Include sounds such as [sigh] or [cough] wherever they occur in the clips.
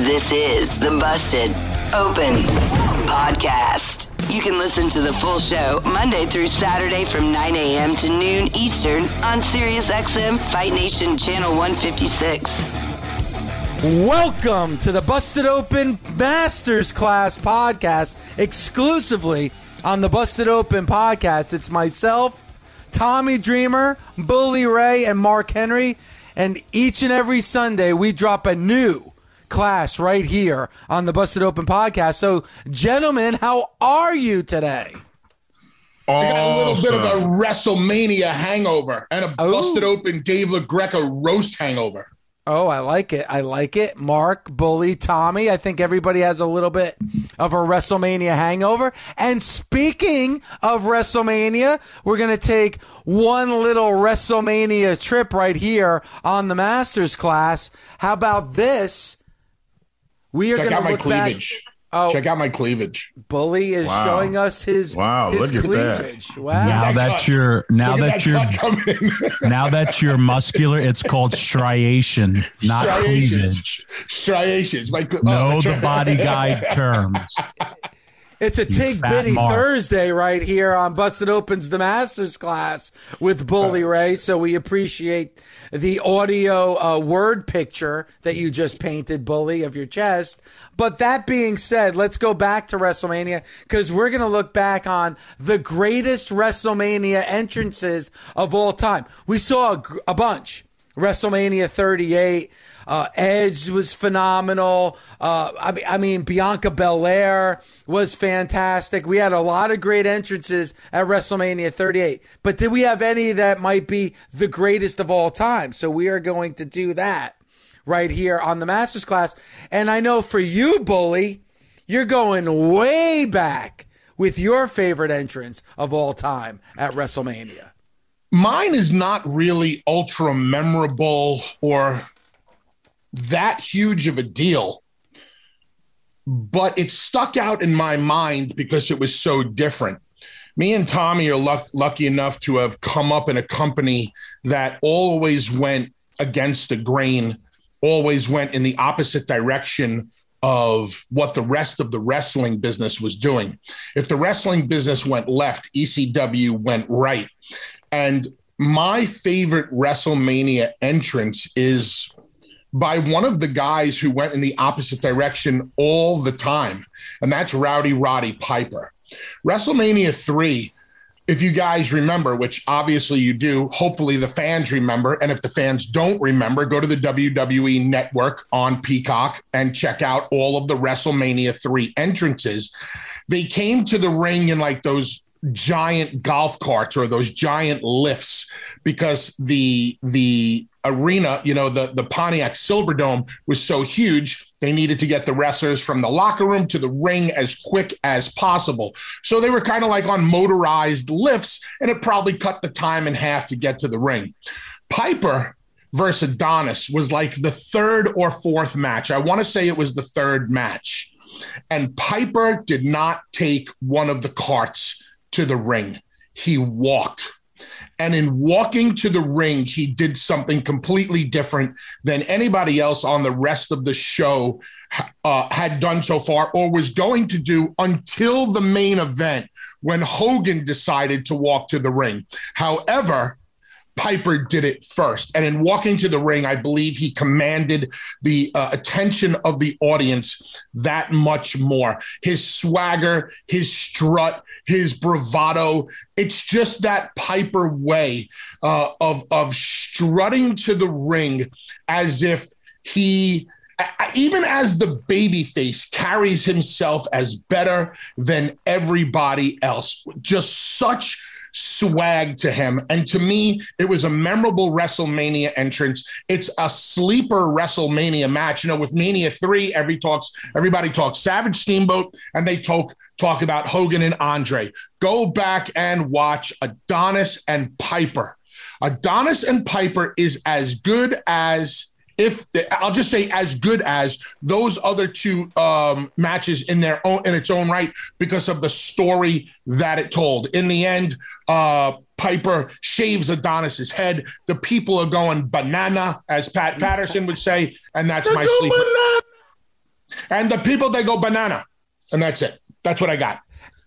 This is the Busted Open Podcast. You can listen to the full show Monday through Saturday from 9 a.m. to noon Eastern on SiriusXM Fight Nation Channel 156. Welcome to the Busted Open Masters Class podcast, exclusively on the Busted Open podcast. It's myself, Tommy Dreamer, Bully Ray, and Mark Henry. And each and every Sunday, we drop a new class right here on the Busted Open podcast. So, gentlemen, how are you today? I got a little bit of a WrestleMania hangover and a Oh. busted open Dave LaGreca roast hangover. Oh, I like it. I like it. Mark, Bully, Tommy. I think everybody has a little bit of a WrestleMania hangover. And speaking of WrestleMania, we're going to take one little WrestleMania trip right here on the Masters class. How about this? We are Check going out to my look back. Oh, Check out my cleavage. Bully is Wow. showing us his, Wow, his look at that. Wow. Now that that you're now that, that you're cut coming in. [laughs] [laughs] now that you're muscular, it's called striation, not cleavage. Striations. My, oh, Know that's the body guide [laughs] terms. It's a Tig Bitty mark. Thursday right here on Busted Opens the Masters class with Bully Ray. So we appreciate the audio uh, word picture that you just painted, Bully, of your chest. But that being said, let's go back to WrestleMania because we're going to look back on the greatest WrestleMania entrances of all time. We saw a, a bunch. WrestleMania 38. Uh, Edge was phenomenal. Uh, I, I mean, Bianca Belair was fantastic. We had a lot of great entrances at WrestleMania 38. But did we have any that might be the greatest of all time? So we are going to do that right here on the Masters class. And I know for you, Bully, you're going way back with your favorite entrance of all time at WrestleMania. Mine is not really ultra memorable or that huge of a deal, but it stuck out in my mind because it was so different. Me and Tommy are luck- lucky enough to have come up in a company that always went against the grain, always went in the opposite direction of what the rest of the wrestling business was doing. If the wrestling business went left, ECW went right. And my favorite WrestleMania entrance is by one of the guys who went in the opposite direction all the time, and that's Rowdy Roddy Piper. WrestleMania 3, if you guys remember, which obviously you do, hopefully the fans remember. And if the fans don't remember, go to the WWE network on Peacock and check out all of the WrestleMania 3 entrances. They came to the ring in like those giant golf carts or those giant lifts because the the arena, you know, the the Pontiac Silverdome was so huge, they needed to get the wrestlers from the locker room to the ring as quick as possible. So they were kind of like on motorized lifts, and it probably cut the time in half to get to the ring. Piper versus Adonis was like the third or fourth match. I want to say it was the third match. And Piper did not take one of the carts to the ring. He walked. And in walking to the ring, he did something completely different than anybody else on the rest of the show uh, had done so far or was going to do until the main event when Hogan decided to walk to the ring. However, Piper did it first. And in walking to the ring, I believe he commanded the uh, attention of the audience that much more. His swagger, his strut, his bravado. It's just that Piper way uh, of, of strutting to the ring as if he even as the baby face carries himself as better than everybody else just such swag to him. And to me, it was a memorable WrestleMania entrance. It's a sleeper WrestleMania match. You know, with Mania 3, every talks, everybody talks Savage Steamboat and they talk talk about Hogan and Andre. Go back and watch Adonis and Piper. Adonis and Piper is as good as if I'll just say as good as those other two um, matches in their own in its own right because of the story that it told. In the end, uh, Piper shaves Adonis's head. The people are going banana, as Pat Patterson would say, and that's my sleeper. Banana. And the people they go banana, and that's it. That's what I got.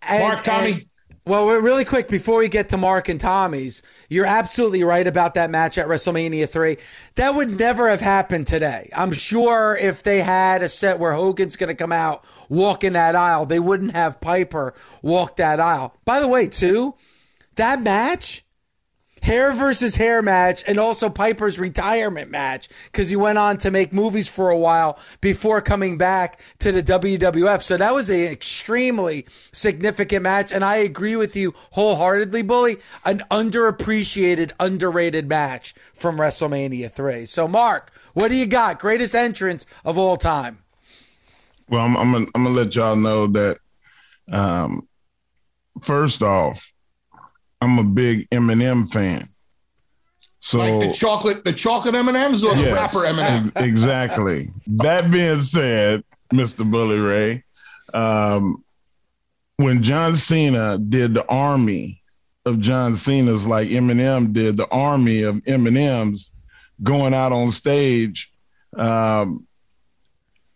And, Mark, Tommy. And- well, really quick before we get to Mark and Tommy's, you're absolutely right about that match at WrestleMania 3. That would never have happened today. I'm sure if they had a set where Hogan's going to come out walking that aisle, they wouldn't have Piper walk that aisle. By the way, too, that match hair versus hair match and also Piper's retirement match because he went on to make movies for a while before coming back to the WWF. So that was an extremely significant match. And I agree with you wholeheartedly, Bully. An underappreciated, underrated match from WrestleMania 3. So, Mark, what do you got? Greatest entrance of all time. Well, I'm, I'm gonna, I'm gonna let y'all know that. Um, first off, I'm a big Eminem fan. So like the chocolate, the chocolate M and M's or the yes, rapper Eminem. exactly. that being said, Mr. Bully Ray, um, when John Cena did the army of John Cena's, like Eminem did the army of Eminem's, going out on stage, um,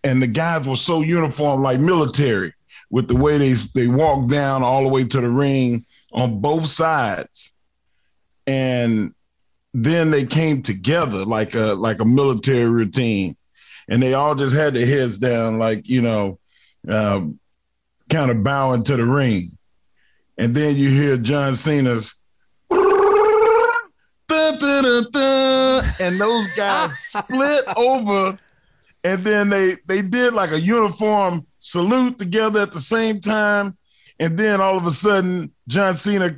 and the guys were so uniform, like military, with the way they they walked down all the way to the ring on both sides. And then they came together like a like a military routine. And they all just had their heads down, like, you know, uh, kind of bowing to the ring. And then you hear John Cena's dun, dun, dun, and those guys [laughs] split over and then they they did like a uniform salute together at the same time and then all of a sudden, John Cena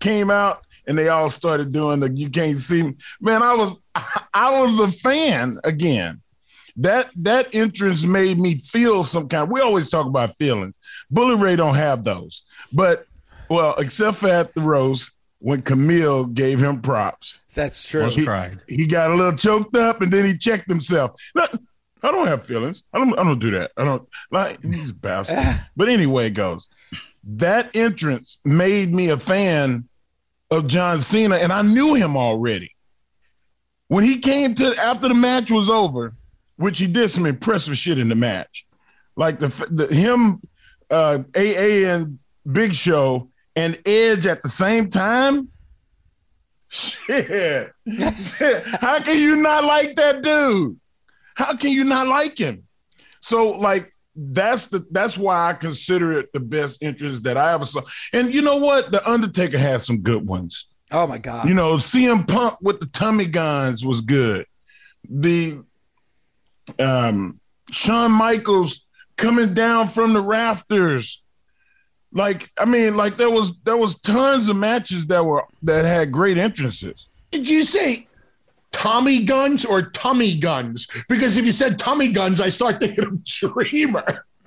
came out and they all started doing the you can't see me. Man, I was [laughs] I was a fan again. That that entrance made me feel some kind. We always talk about feelings. Bully Ray don't have those. But well, except for at the Rose, when Camille gave him props. That's true. He, he, got a little choked up and then he checked himself. I don't have feelings. I don't I don't do that. I don't like he's a bastard. [sighs] but anyway, it goes that entrance made me a fan of John Cena, and I knew him already. When he came to after the match was over, which he did some impressive shit in the match, like the, the him, uh, AA and Big Show and Edge at the same time. Shit. How can you not like that dude? How can you not like him? So, like, that's the that's why I consider it the best interest that I ever saw. And you know what? The Undertaker had some good ones. Oh my god! You know, CM Punk with the tummy guns was good. The um Shawn Michaels coming down from the rafters. Like, I mean, like there was there was tons of matches that were that had great entrances. Did you say Tommy guns or tummy guns? Because if you said tummy guns, I start thinking of Dreamer. [laughs]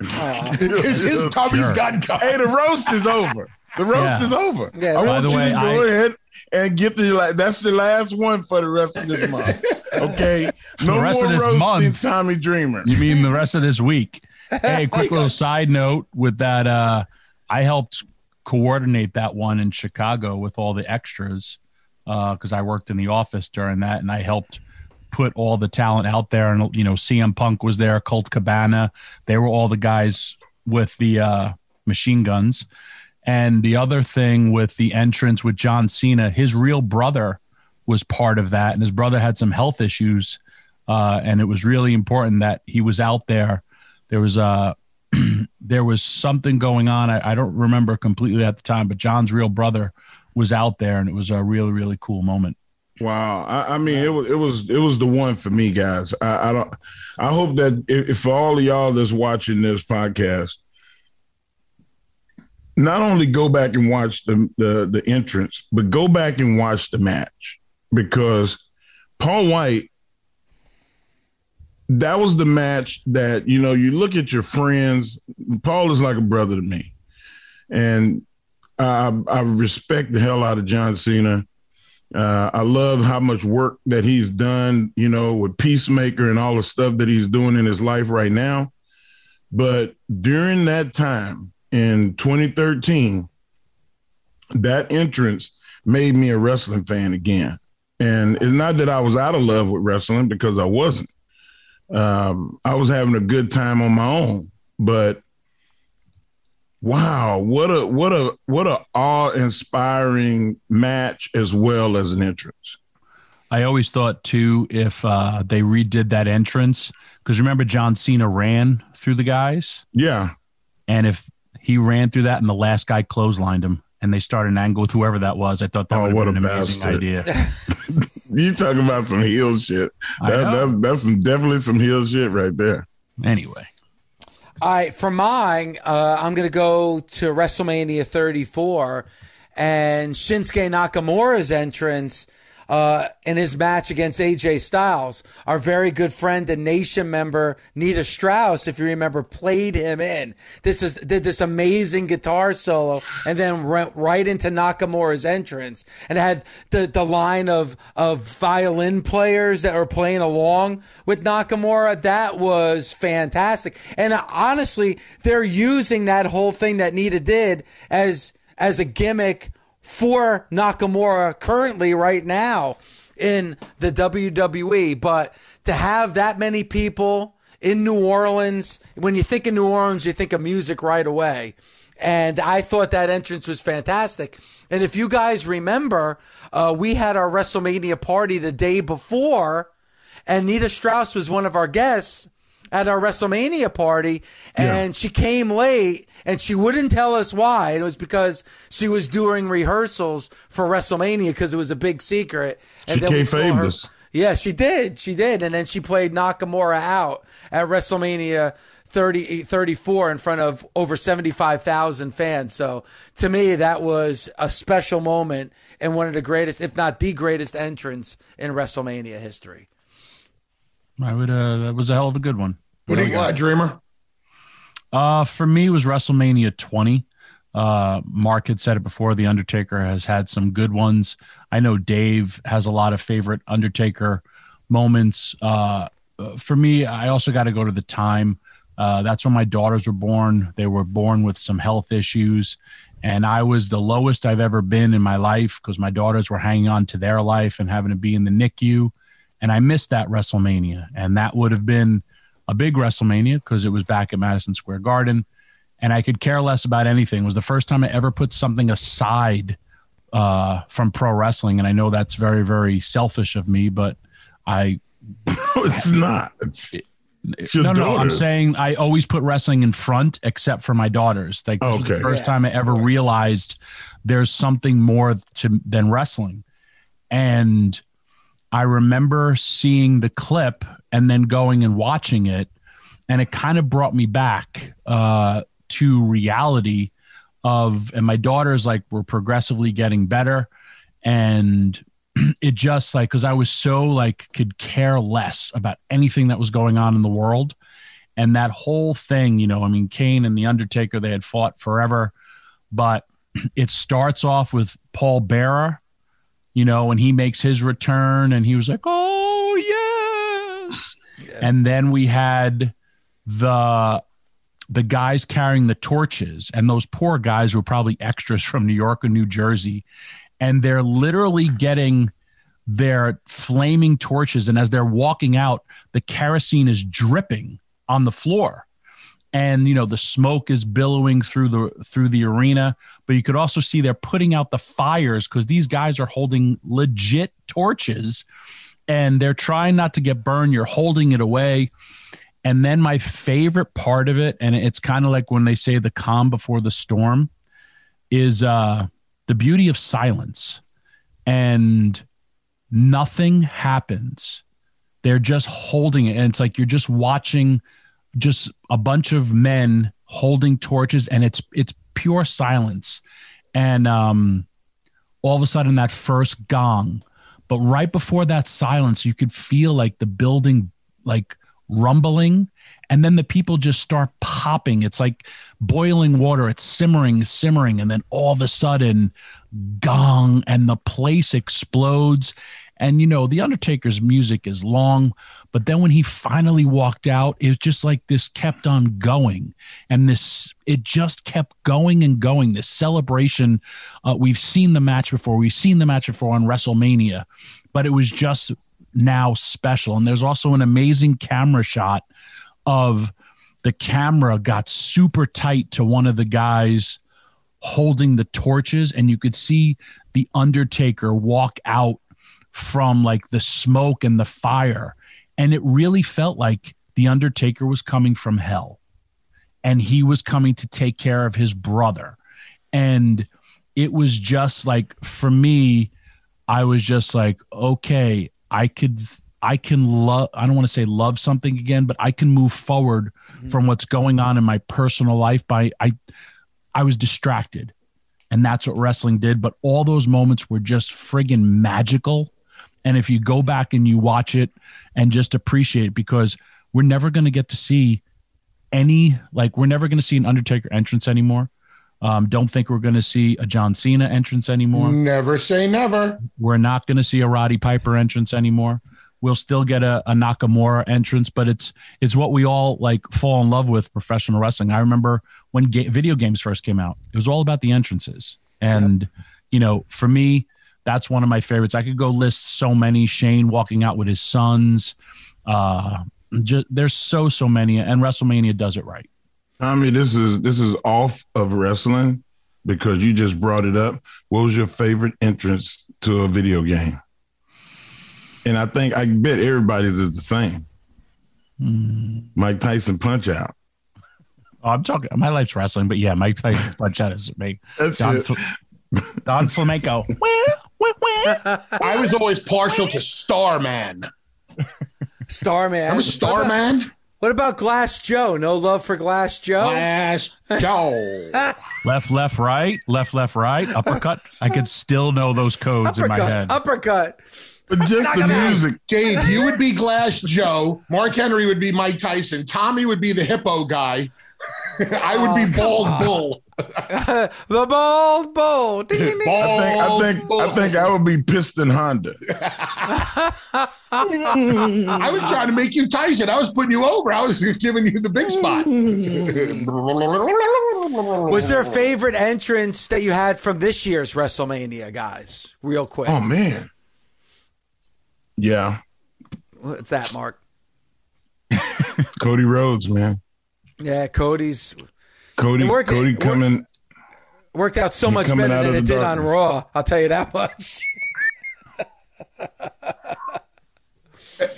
His, his tummy's sure. gun gun. Hey, the roast is over. The roast yeah. is over. Yeah, I want you way, to go I, ahead and get the like. that's the last one for the rest of this [laughs] month. Okay, no the rest more of this roasting month, Tommy Dreamer. You mean the rest of this week? Hey, [laughs] quick little side note with that. Uh, I helped coordinate that one in Chicago with all the extras because uh, I worked in the office during that and I helped put all the talent out there. And, you know, CM Punk was there, Colt Cabana. They were all the guys with the uh, machine guns. And the other thing with the entrance with John Cena, his real brother was part of that, and his brother had some health issues, uh, and it was really important that he was out there. There was a [clears throat] there was something going on. I, I don't remember completely at the time, but John's real brother was out there, and it was a really really cool moment. Wow, I, I, mean, it was it was it was the one for me, guys. I, I don't. I hope that if, if, all of y'all that's watching this podcast, not only go back and watch the, the the entrance, but go back and watch the match because Paul White. That was the match that you know. You look at your friends. Paul is like a brother to me, and I, I respect the hell out of John Cena. Uh, I love how much work that he's done, you know, with Peacemaker and all the stuff that he's doing in his life right now. But during that time in 2013, that entrance made me a wrestling fan again. And it's not that I was out of love with wrestling because I wasn't. Um, I was having a good time on my own, but Wow, what a what a what a awe-inspiring match as well as an entrance. I always thought too if uh, they redid that entrance because remember John Cena ran through the guys. Yeah, and if he ran through that and the last guy clotheslined him and they started an angle with whoever that was, I thought that oh, would have been an amazing idea. [laughs] [laughs] you talking about some heel shit? That, that's that's some, definitely some heel shit right there. Anyway. All right, for mine, uh, I'm going to go to WrestleMania 34 and Shinsuke Nakamura's entrance uh, in his match against AJ Styles. Our very good friend and nation member Nita Strauss, if you remember, played him in. This is did this amazing guitar solo and then went right into Nakamura's entrance and had the the line of of violin players that were playing along with Nakamura. That was fantastic. And honestly, they're using that whole thing that Nita did as as a gimmick for Nakamura currently right now in the WWE. But to have that many people in New Orleans, when you think of New Orleans, you think of music right away. And I thought that entrance was fantastic. And if you guys remember, uh, we had our WrestleMania party the day before, and Nita Strauss was one of our guests at our WrestleMania party and yeah. she came late and she wouldn't tell us why. It was because she was doing rehearsals for WrestleMania because it was a big secret. And she then we saw her. Yeah, she did. She did. And then she played Nakamura out at WrestleMania 30, 34 in front of over 75,000 fans. So to me, that was a special moment and one of the greatest, if not the greatest entrance in WrestleMania history. I would. Uh, that was a hell of a good one. What do you got, Dreamer? Uh, for me, was WrestleMania 20. Uh, Mark had said it before. The Undertaker has had some good ones. I know Dave has a lot of favorite Undertaker moments. Uh, for me, I also got to go to the time. Uh, that's when my daughters were born. They were born with some health issues, and I was the lowest I've ever been in my life because my daughters were hanging on to their life and having to be in the NICU and I missed that WrestleMania, and that would have been a big WrestleMania because it was back at Madison Square Garden, and I could care less about anything. It was the first time I ever put something aside uh, from pro wrestling, and I know that's very, very selfish of me, but I. [laughs] it's not. It's, it's no, no, I'm saying I always put wrestling in front, except for my daughters. Like okay. the first yeah, time I ever realized there's something more to than wrestling, and I remember seeing the clip and then going and watching it, and it kind of brought me back uh, to reality of, and my daughters like were progressively getting better, and [clears throat] it just like because I was so like could care less about anything that was going on in the world, and that whole thing, you know, I mean, Kane and the Undertaker they had fought forever, but [clears throat] it starts off with Paul Bearer you know, when he makes his return and he was like, oh, yes. Yeah. And then we had the the guys carrying the torches and those poor guys were probably extras from New York or New Jersey and they're literally getting their flaming torches and as they're walking out the kerosene is dripping on the floor and you know the smoke is billowing through the through the arena but you could also see they're putting out the fires because these guys are holding legit torches and they're trying not to get burned. You're holding it away. And then my favorite part of it and it's kind of like when they say the calm before the storm is uh the beauty of silence. And nothing happens. They're just holding it and it's like you're just watching just a bunch of men holding torches and it's it's pure silence. And um all of a sudden that first gong but right before that silence you could feel like the building like rumbling and then the people just start popping. It's like boiling water. It's simmering simmering and then all of a sudden gong and the place explodes and you know the undertaker's music is long but then when he finally walked out, it was just like this kept on going. And this, it just kept going and going. This celebration, uh, we've seen the match before. We've seen the match before on WrestleMania, but it was just now special. And there's also an amazing camera shot of the camera got super tight to one of the guys holding the torches, and you could see the Undertaker walk out from like the smoke and the fire and it really felt like The Undertaker was coming from hell and he was coming to take care of his brother. And it was just like, for me, I was just like, okay, I could, I can love, I don't want to say love something again, but I can move forward mm-hmm. from what's going on in my personal life by, I, I was distracted. And that's what wrestling did. But all those moments were just friggin' magical and if you go back and you watch it and just appreciate it, because we're never going to get to see any, like, we're never going to see an Undertaker entrance anymore. Um, don't think we're going to see a John Cena entrance anymore. Never say never. We're not going to see a Roddy Piper entrance anymore. We'll still get a, a, Nakamura entrance, but it's it's what we all like fall in love with professional wrestling. I remember when ga- video games first came out, it was all about the entrances, and yep. you know, for me, that's one of my favorites. I could go list so many. Shane walking out with his sons. Uh, just, there's so so many, and WrestleMania does it right. Tommy, this is this is off of wrestling because you just brought it up. What was your favorite entrance to a video game? And I think I bet everybody's is the same. Mm. Mike Tyson Punch Out. Oh, I'm talking. My life's wrestling, but yeah, Mike Tyson Punch Out is me. That's Don, it. Don Flamenco. [laughs] I was always partial to Starman. Starman. I'm a Starman. What about Glass Joe? No love for Glass Joe? Glass Joe. [laughs] left, left, right, left, left, right, uppercut. I could still know those codes uppercut, in my head. Uppercut. But just the music. Dave, you would be Glass Joe. Mark Henry would be Mike Tyson. Tommy would be the hippo guy. [laughs] I would oh, be Bald Bull. [laughs] the bald bull. [laughs] I think I think I think I would be Piston Honda. I was trying to make you Tyson. I was putting you over. I was giving you the big spot. was there a favorite entrance that you had from this year's WrestleMania, guys? Real quick. Oh man. Yeah. What's that, Mark? Cody Rhodes, man. Yeah, Cody's Cody, worked, Cody coming worked, worked out so much better than it did on Raw. I'll tell you that much.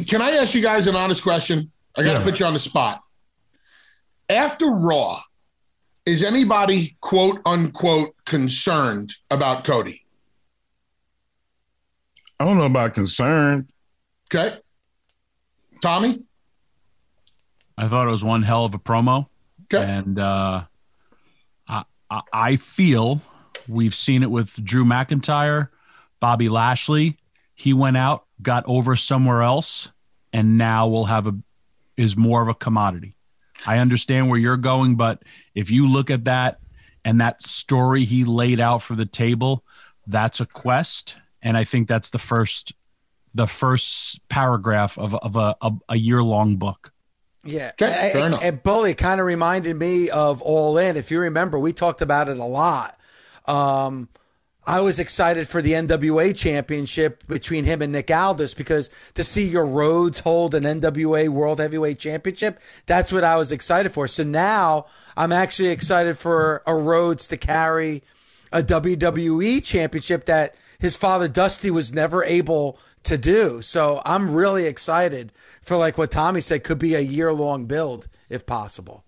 Can I ask you guys an honest question? I got to yeah. put you on the spot. After Raw, is anybody quote unquote concerned about Cody? I don't know about concerned. Okay. Tommy? I thought it was one hell of a promo. Okay. And uh, I feel we've seen it with Drew McIntyre, Bobby Lashley. He went out, got over somewhere else, and now will have a is more of a commodity. I understand where you're going, but if you look at that and that story he laid out for the table, that's a quest, and I think that's the first the first paragraph of of a a, a year long book. Yeah, okay, fair and, enough. And Bully kind of reminded me of All In. If you remember, we talked about it a lot. Um, I was excited for the NWA championship between him and Nick Aldis because to see your Rhodes hold an NWA World Heavyweight Championship, that's what I was excited for. So now I'm actually excited for a Rhodes to carry a WWE championship that his father Dusty was never able to do. So I'm really excited for like what Tommy said could be a year long build if possible.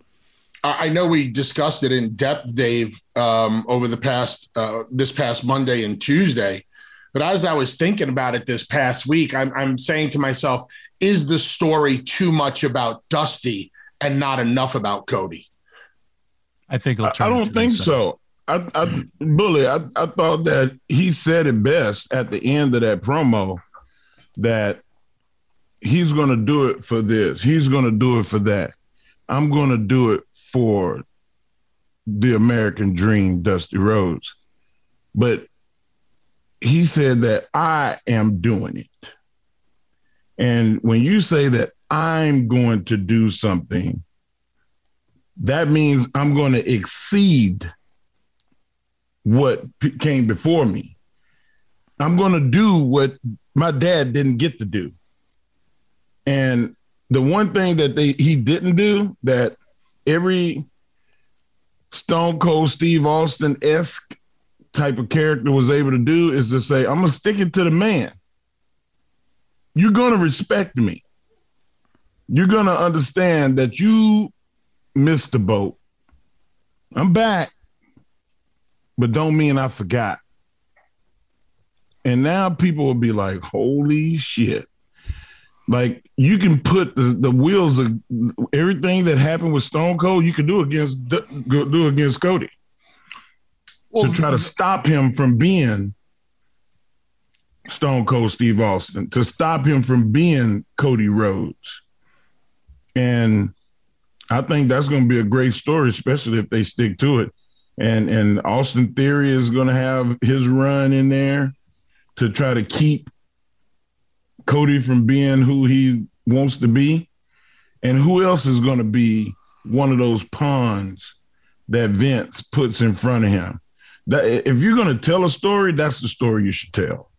I know we discussed it in depth, Dave, um, over the past uh, this past Monday and Tuesday. But as I was thinking about it this past week, I'm, I'm saying to myself, is the story too much about Dusty and not enough about Cody? I think I, I don't think so. I, I Bully, I, I thought that he said it best at the end of that promo that he's going to do it for this, he's going to do it for that. I'm going to do it for the American dream, Dusty Rhodes. But he said that I am doing it. And when you say that I'm going to do something, that means I'm going to exceed what p- came before me. I'm going to do what my dad didn't get to do. And the one thing that they he didn't do that every Stone Cold Steve Austin esque type of character was able to do is to say, I'm gonna stick it to the man. You're gonna respect me. You're gonna understand that you missed the boat. I'm back, but don't mean I forgot. And now people will be like, holy shit. Like you can put the, the wheels of everything that happened with Stone Cold, you can do against do against Cody Well, to try to stop him from being Stone Cold Steve Austin, to stop him from being Cody Rhodes. And I think that's going to be a great story, especially if they stick to it. And and Austin Theory is going to have his run in there to try to keep Cody from being who he wants to be. And who else is going to be one of those pawns that Vince puts in front of him? That if you're going to tell a story, that's the story you should tell.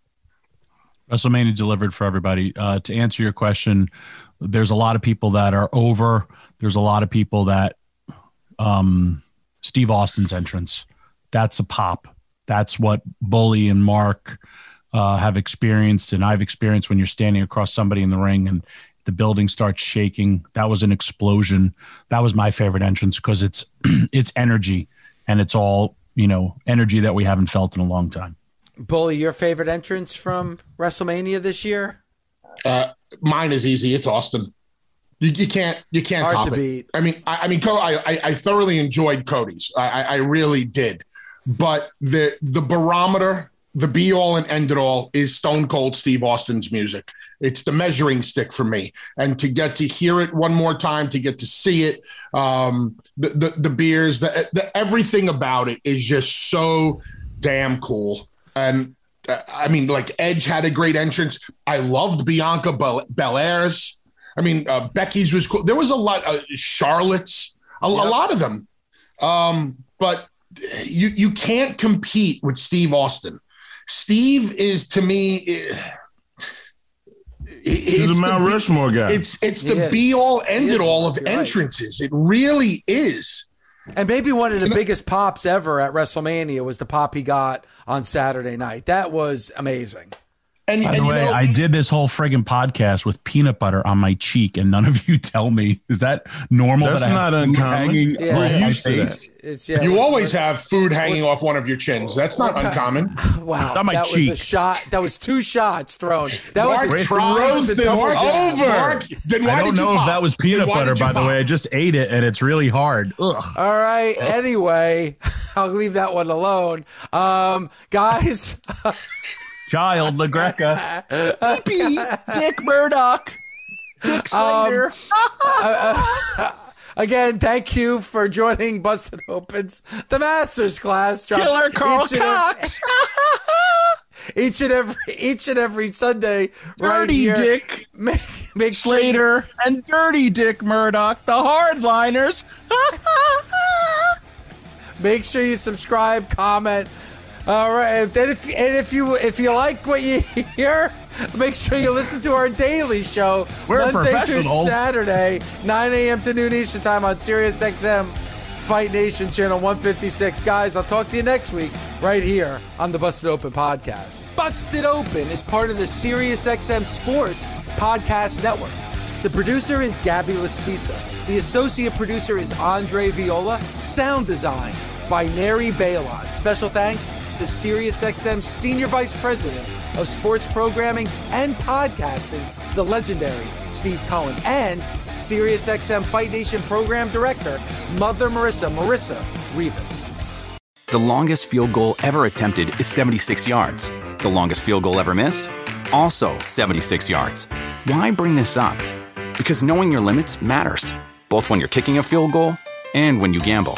WrestleMania delivered for everybody. Uh, to answer your question, there's a lot of people that are over. There's a lot of people that um, Steve Austin's entrance. That's a pop. That's what Bully and Mark uh, have experienced, and I've experienced when you're standing across somebody in the ring and the building starts shaking. That was an explosion. That was my favorite entrance because it's [clears throat] it's energy, and it's all you know energy that we haven't felt in a long time. Bully, your favorite entrance from WrestleMania this year? Uh, mine is easy. It's Austin. You, you can't you can't Hard top to it. beat. I mean, I, I mean, I, I thoroughly enjoyed Cody's. I, I I really did. But the the barometer, the be all and end it all, is Stone Cold Steve Austin's music. It's the measuring stick for me. And to get to hear it one more time, to get to see it, um, the, the the beers, the, the everything about it is just so damn cool. And uh, I mean, like Edge had a great entrance. I loved Bianca Bel- Belair's. I mean, uh, Becky's was cool. There was a lot, uh, Charlotte's, a, a lot of them. Um, but you you can't compete with Steve Austin. Steve is to me. eh, He's it's a the Mount be- Rushmore guy. It's it's the is. be all end He it is. all of You're right. entrances. It really is. And maybe one of the You know- biggest pops ever at WrestleMania was the pop he got on Saturday night. That was amazing. And, By the you way, know, I did this whole friggin' podcast with peanut butter on my cheek, and none of you [laughs] tell me. Is that normal? That's that I not uncommon. hanging Yeah. off We're my used to that. face? It's yeah. you always have food hanging off one of your chins. That's not [laughs] uncommon. wow. on my that was a shot. That was two shots thrown. That Mark was tries roasted Mark- over. Mark, then why I don't did you know if pop? that was peanut butter, did you by the way. I just ate it, and it's really hard. Ugh. All right. Anyway, [laughs] I'll leave that one alone. Um, guys, Child LaGreca. Dick Murdoch. Dick Um, Slater. [laughs] again, thank you for joining Busted Opens, the Masters class. Drop Killer Carl each and, Cox. [laughs] each and every each and every Sunday, right Dirty here. Dick [laughs] Make, make sure Slater and Dirty Dick Murdoch, the hardliners. Make sure you subscribe, comment, All right, and if and if you if you like what you [laughs] hear, make sure you listen to our daily show We're Monday through. Saturday, 9 a.m. to noon Eastern time on Sirius XM Fight Nation channel 156. Guys, I'll talk to you next week right here on the Busted Open podcast. Busted Open is part of the Sirius XM Sports podcast network. The producer is Gabby Laspisa. The associate producer is Andre Viola. Sound design by Neri Balon. Special thanks to SiriusXM Senior Vice President of Sports Programming and Podcasting, the legendary Steve Cohen, and SiriusXM Fight Nation Program Director, Mother Marissa, Marissa Rivas. The longest field goal ever attempted is 76 yards. The longest field goal ever missed? Also 76 yards. Why bring this up? Because knowing your limits matters, both when you're kicking a field goal and when you gamble.